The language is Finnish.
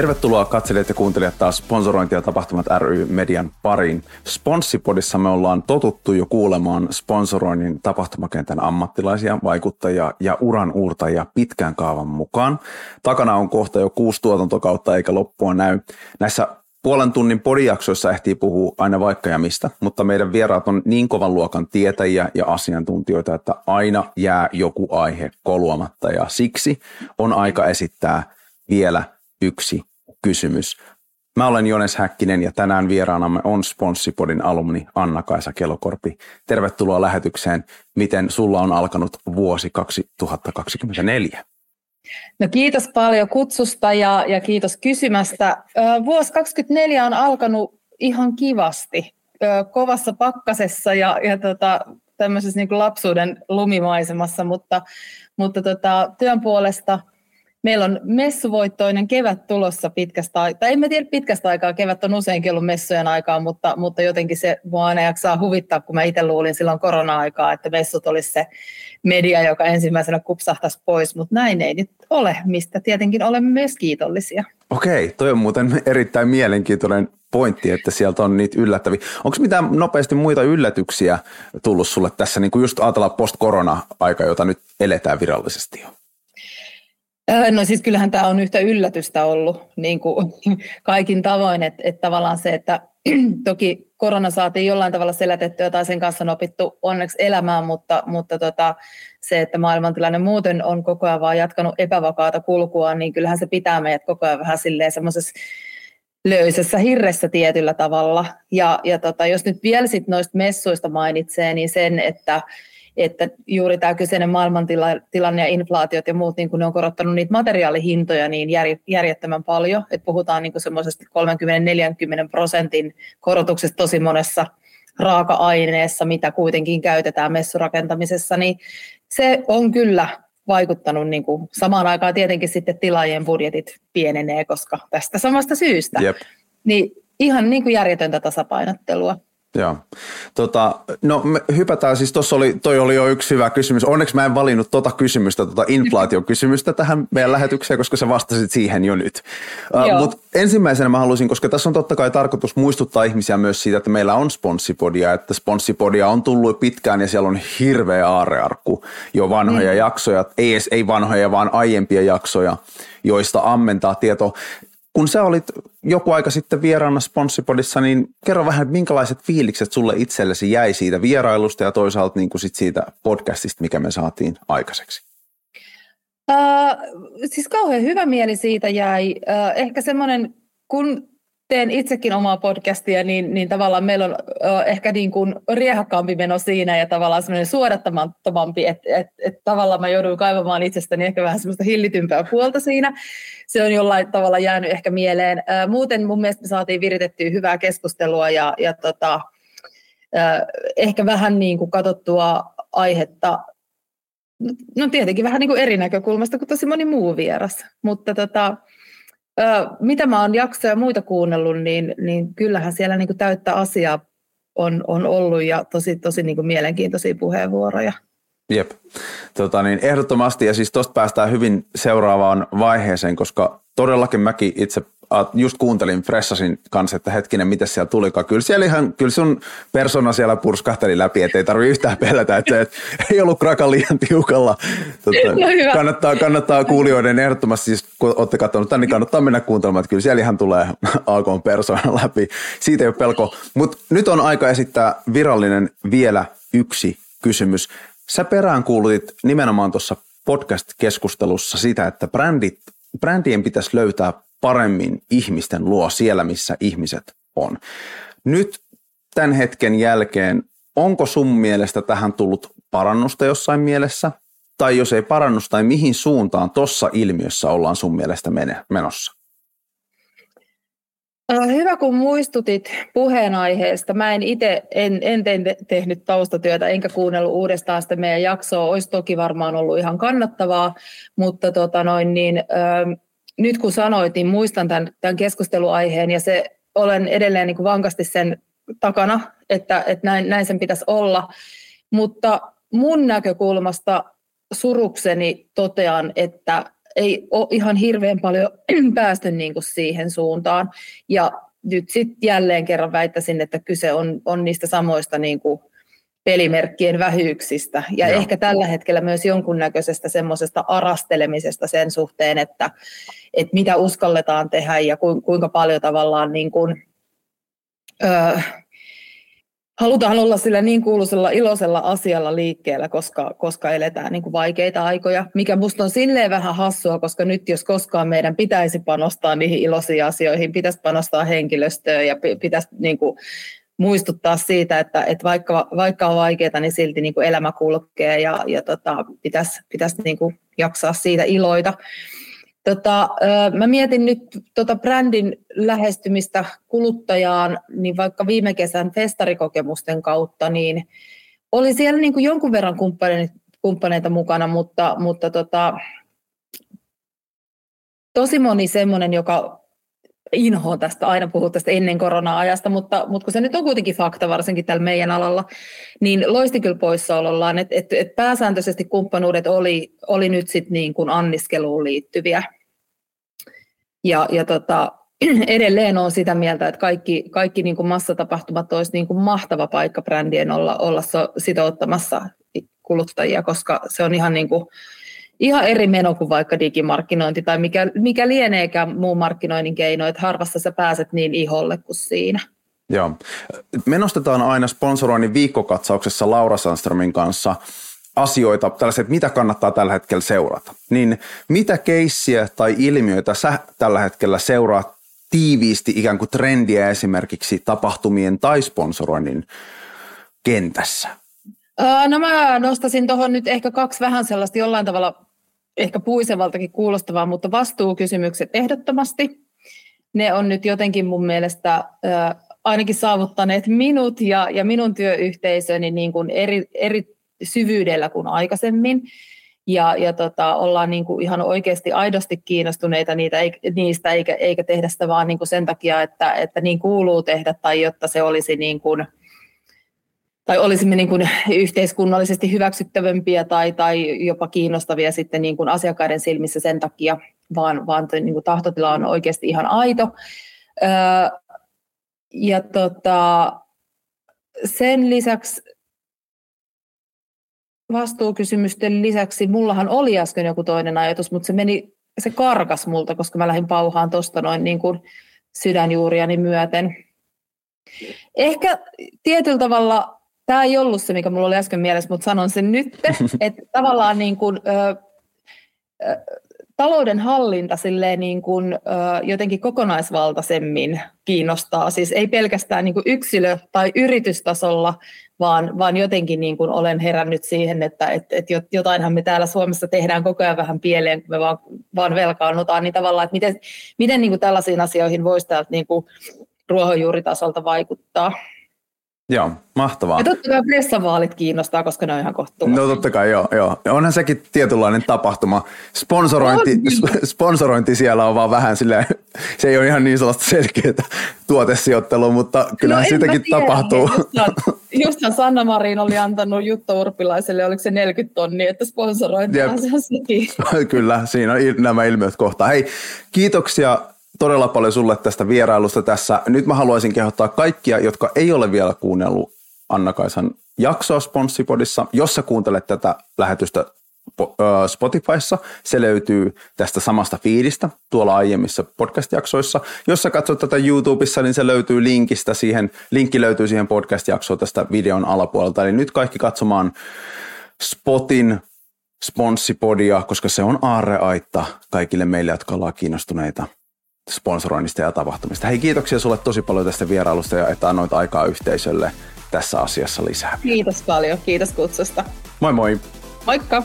Tervetuloa katselijat ja kuuntelijat taas sponsorointi- ja tapahtumat ry Median pariin. Sponssipodissa me ollaan totuttu jo kuulemaan sponsoroinnin tapahtumakentän ammattilaisia, vaikuttajia ja uran uurtajia pitkän kaavan mukaan. Takana on kohta jo kuusi tuotantokautta eikä loppua näy. Näissä Puolen tunnin podijaksoissa ehtii puhua aina vaikka ja mistä, mutta meidän vieraat on niin kovan luokan tietäjiä ja asiantuntijoita, että aina jää joku aihe koluamatta ja siksi on aika esittää vielä yksi kysymys. Mä olen Jones Häkkinen ja tänään vieraanamme on Sponssipodin alumni Anna-Kaisa Kelokorpi. Tervetuloa lähetykseen. Miten sulla on alkanut vuosi 2024? No kiitos paljon kutsusta ja, ja kiitos kysymästä. Vuosi 2024 on alkanut ihan kivasti, kovassa pakkasessa ja, ja tota, tämmöisessä niin lapsuuden lumimaisemassa, mutta, mutta tota, työn puolesta – Meillä on messuvoittoinen kevät tulossa pitkästä aikaa, tai en mä tiedä pitkästä aikaa, kevät on useinkin ollut messujen aikaa, mutta, mutta jotenkin se mua aina jaksaa huvittaa, kun mä itse luulin silloin korona-aikaa, että messut olisi se media, joka ensimmäisenä kupsahtaisi pois, mutta näin ei nyt ole, mistä tietenkin olemme myös kiitollisia. Okei, toi on muuten erittäin mielenkiintoinen pointti, että sieltä on niitä yllättäviä. Onko mitään nopeasti muita yllätyksiä tullut sulle tässä, niin kuin just ajatellaan post-korona-aika, jota nyt eletään virallisesti jo? No siis kyllähän tämä on yhtä yllätystä ollut niin kuin kaikin tavoin, että, että tavallaan se, että toki korona saatiin jollain tavalla selätettyä tai sen kanssa on opittu onneksi elämään, mutta, mutta tota, se, että maailmantilanne muuten on koko ajan vaan jatkanut epävakaata kulkua, niin kyllähän se pitää meidät koko ajan vähän silleen semmoisessa löysässä hirressä tietyllä tavalla. Ja, ja tota, jos nyt vielä sit noista messuista mainitsee, niin sen, että että juuri tämä kyseinen maailmantilanne ja inflaatiot ja muut, niin kun ne on korottanut niitä materiaalihintoja niin järjettömän paljon, että puhutaan niin semmoisesta 30-40 prosentin korotuksesta tosi monessa raaka-aineessa, mitä kuitenkin käytetään messurakentamisessa, niin se on kyllä vaikuttanut niin kuin, samaan aikaan tietenkin sitten tilaajien budjetit pienenee, koska tästä samasta syystä. Jep. Niin ihan niin kuin järjetöntä tasapainottelua. Joo. Tota, no me hypätään siis, tuossa oli, toi oli jo yksi hyvä kysymys. Onneksi mä en valinnut tota kysymystä, tota inflaatiokysymystä tähän meidän lähetykseen, koska sä vastasit siihen jo nyt. Uh, Mutta ensimmäisenä mä haluaisin, koska tässä on totta kai tarkoitus muistuttaa ihmisiä myös siitä, että meillä on sponssipodia, että sponssipodia on tullut pitkään ja siellä on hirveä aarearkku jo vanhoja mm. jaksoja, ei edes ei vanhoja, vaan aiempia jaksoja, joista ammentaa tieto kun sä olit joku aika sitten vieraana Sponssipodissa, niin kerro vähän, minkälaiset fiilikset sulle itsellesi jäi siitä vierailusta ja toisaalta niin kuin sit siitä podcastista, mikä me saatiin aikaiseksi? Uh, siis kauhean hyvä mieli siitä jäi. Uh, ehkä semmoinen, kun teen itsekin omaa podcastia, niin, niin tavallaan meillä on ehkä niin kuin riehakkaampi meno siinä ja tavallaan semmoinen suodattamattomampi, että et, et tavallaan mä jouduin kaivamaan itsestäni ehkä vähän semmoista hillitympää puolta siinä. Se on jollain tavalla jäänyt ehkä mieleen. Muuten mun mielestä me saatiin viritettyä hyvää keskustelua ja, ja tota, ehkä vähän niin kuin katsottua aihetta No tietenkin vähän niin kuin eri näkökulmasta kuin tosi moni muu vieras, mutta tota, mitä mä oon jaksoja muita kuunnellut, niin, niin kyllähän siellä niin kuin täyttä asiaa on, on ollut ja tosi, tosi niin kuin mielenkiintoisia puheenvuoroja. Jep, tota niin, ehdottomasti ja siis tuosta päästään hyvin seuraavaan vaiheeseen, koska todellakin mäkin itse just kuuntelin Fressasin kanssa, että hetkinen, mitä siellä tulikaan. Kyllä siellä ihan, kyllä sun persona siellä purskahteli läpi, ettei tarvi yhtään pelätä, että, että ei ollut kraka liian tiukalla. Tota, no kannattaa, kannattaa kuulijoiden ehdottomasti, siis kun olette katsonut tämän, niin kannattaa mennä kuuntelemaan, että kyllä siellä ihan tulee alkoon persona läpi. Siitä ei ole pelko. Mutta nyt on aika esittää virallinen vielä yksi kysymys. Sä peräänkuulutit nimenomaan tuossa podcast-keskustelussa sitä, että brändit, brändien pitäisi löytää paremmin ihmisten luo siellä, missä ihmiset on. Nyt tämän hetken jälkeen, onko sun mielestä tähän tullut parannusta jossain mielessä? Tai jos ei parannusta, tai mihin suuntaan tuossa ilmiössä ollaan sun mielestä menossa? Hyvä, kun muistutit puheenaiheesta. Mä en itse en, en te- tehnyt taustatyötä enkä kuunnellut uudestaan sitä meidän jaksoa. Olisi toki varmaan ollut ihan kannattavaa, mutta tota noin, niin, ö, nyt kun sanoit, niin muistan tämän, tämän keskusteluaiheen ja se olen edelleen niin kuin vankasti sen takana, että, että näin, näin sen pitäisi olla. Mutta mun näkökulmasta surukseni totean, että ei ole ihan hirveän paljon päästy niin kuin siihen suuntaan. Ja nyt sitten jälleen kerran väittäisin, että kyse on, on niistä samoista niin kuin pelimerkkien vähyyksistä ja Joo. ehkä tällä hetkellä myös jonkunnäköisestä semmoisesta arastelemisesta sen suhteen, että, että mitä uskalletaan tehdä ja kuinka paljon tavallaan niin kuin, öö, halutaan olla sillä niin kuuluisella iloisella asialla liikkeellä, koska, koska eletään niin kuin vaikeita aikoja, mikä musta on silleen vähän hassua, koska nyt jos koskaan meidän pitäisi panostaa niihin iloisiin asioihin, pitäisi panostaa henkilöstöön ja pitäisi niin kuin muistuttaa siitä, että, että vaikka, vaikka on vaikeaa, niin silti niin kuin elämä kulkee ja, ja tota, pitäisi, pitäisi niin kuin jaksaa siitä iloita. Tota, mä mietin nyt tota brändin lähestymistä kuluttajaan, niin vaikka viime kesän festarikokemusten kautta, niin oli siellä niin kuin jonkun verran kumppaneita, mukana, mutta, mutta tota, tosi moni semmoinen, joka inhoa tästä, aina puhuu tästä ennen korona-ajasta, mutta, mutta kun se nyt on kuitenkin fakta, varsinkin tällä meidän alalla, niin loisti kyllä poissaolollaan, että et, et pääsääntöisesti kumppanuudet oli, oli nyt sitten niin kuin anniskeluun liittyviä. Ja, ja tota, edelleen on sitä mieltä, että kaikki, kaikki niin kuin massatapahtumat olisi niin kuin mahtava paikka brändien olla, olla sitouttamassa kuluttajia, koska se on ihan niin kuin ihan eri meno kuin vaikka digimarkkinointi tai mikä, mikä lieneekään muu markkinoinnin keino, että harvassa sä pääset niin iholle kuin siinä. Joo. Me nostetaan aina sponsoroinnin viikkokatsauksessa Laura Sandströmin kanssa asioita, tällaiset, mitä kannattaa tällä hetkellä seurata. Niin mitä keissiä tai ilmiöitä sä tällä hetkellä seuraat tiiviisti ikään kuin trendiä esimerkiksi tapahtumien tai sponsoroinnin kentässä? No mä nostasin tuohon nyt ehkä kaksi vähän sellaista jollain tavalla ehkä puisevaltakin kuulostavaa, mutta vastuukysymykset ehdottomasti. Ne on nyt jotenkin mun mielestä ainakin saavuttaneet minut ja, ja minun työyhteisöni niin kuin eri, eri syvyydellä kuin aikaisemmin. Ja, ja tota, ollaan niin kuin ihan oikeasti aidosti kiinnostuneita niitä, niistä, eikä, eikä tehdä sitä vaan niin kuin sen takia, että, että niin kuuluu tehdä tai jotta se olisi niin kuin – tai olisimme niin kuin yhteiskunnallisesti hyväksyttävämpiä tai, tai jopa kiinnostavia sitten niin kuin asiakkaiden silmissä sen takia, vaan, vaan niin kuin tahtotila on oikeasti ihan aito. Öö, ja tota, sen lisäksi vastuukysymysten lisäksi, mullahan oli äsken joku toinen ajatus, mutta se meni, se karkas multa, koska mä lähdin pauhaan tuosta noin niin kuin sydänjuuriani myöten. Ehkä tietyllä tavalla tämä ei ollut se, mikä mulla oli äsken mielessä, mutta sanon sen nyt, että tavallaan niin kuin, ö, ö, talouden hallinta silleen niin kuin, ö, jotenkin kokonaisvaltaisemmin kiinnostaa. Siis ei pelkästään niin kuin yksilö- tai yritystasolla, vaan, vaan jotenkin niin kuin olen herännyt siihen, että et, et jotainhan me täällä Suomessa tehdään koko ajan vähän pieleen, kun me vaan, vaan velkaannutaan, niin tavallaan, että miten, miten niin kuin tällaisiin asioihin voisi täältä niin kuin ruohonjuuritasolta vaikuttaa. Joo, mahtavaa. Ja totta kai pressavaalit kiinnostaa, koska ne on ihan kohtuullisia. No totta kai, joo. joo. Onhan sekin tietynlainen tapahtuma. Sponsorointi, on. sponsorointi siellä on vaan vähän silleen, se ei ole ihan niin sellaista selkeää tuotesijoittelua, mutta kyllähän no, siitäkin tapahtuu. Justhan, justhan Sanna Marin oli antanut Jutta Urpilaiselle, oliko se 40 tonnia, että sponsorointi on sekin. Kyllä, siinä on nämä ilmiöt kohtaa. Hei, kiitoksia todella paljon sulle tästä vierailusta tässä. Nyt mä haluaisin kehottaa kaikkia, jotka ei ole vielä kuunnellut Anna-Kaisan jaksoa Sponssipodissa. Jos sä kuuntelet tätä lähetystä Spotifyssa. Se löytyy tästä samasta fiidistä tuolla aiemmissa podcast-jaksoissa. Jos sä katsot tätä YouTubessa, niin se löytyy linkistä siihen, linkki löytyy siihen podcast-jaksoon tästä videon alapuolelta. Eli nyt kaikki katsomaan Spotin sponssipodia, koska se on aarreaitta kaikille meille, jotka ollaan kiinnostuneita sponsoroinnista ja tapahtumista. Hei, kiitoksia sulle tosi paljon tästä vierailusta ja että annoit aikaa yhteisölle tässä asiassa lisää. Kiitos paljon, kiitos kutsusta. Moi moi. Moikka.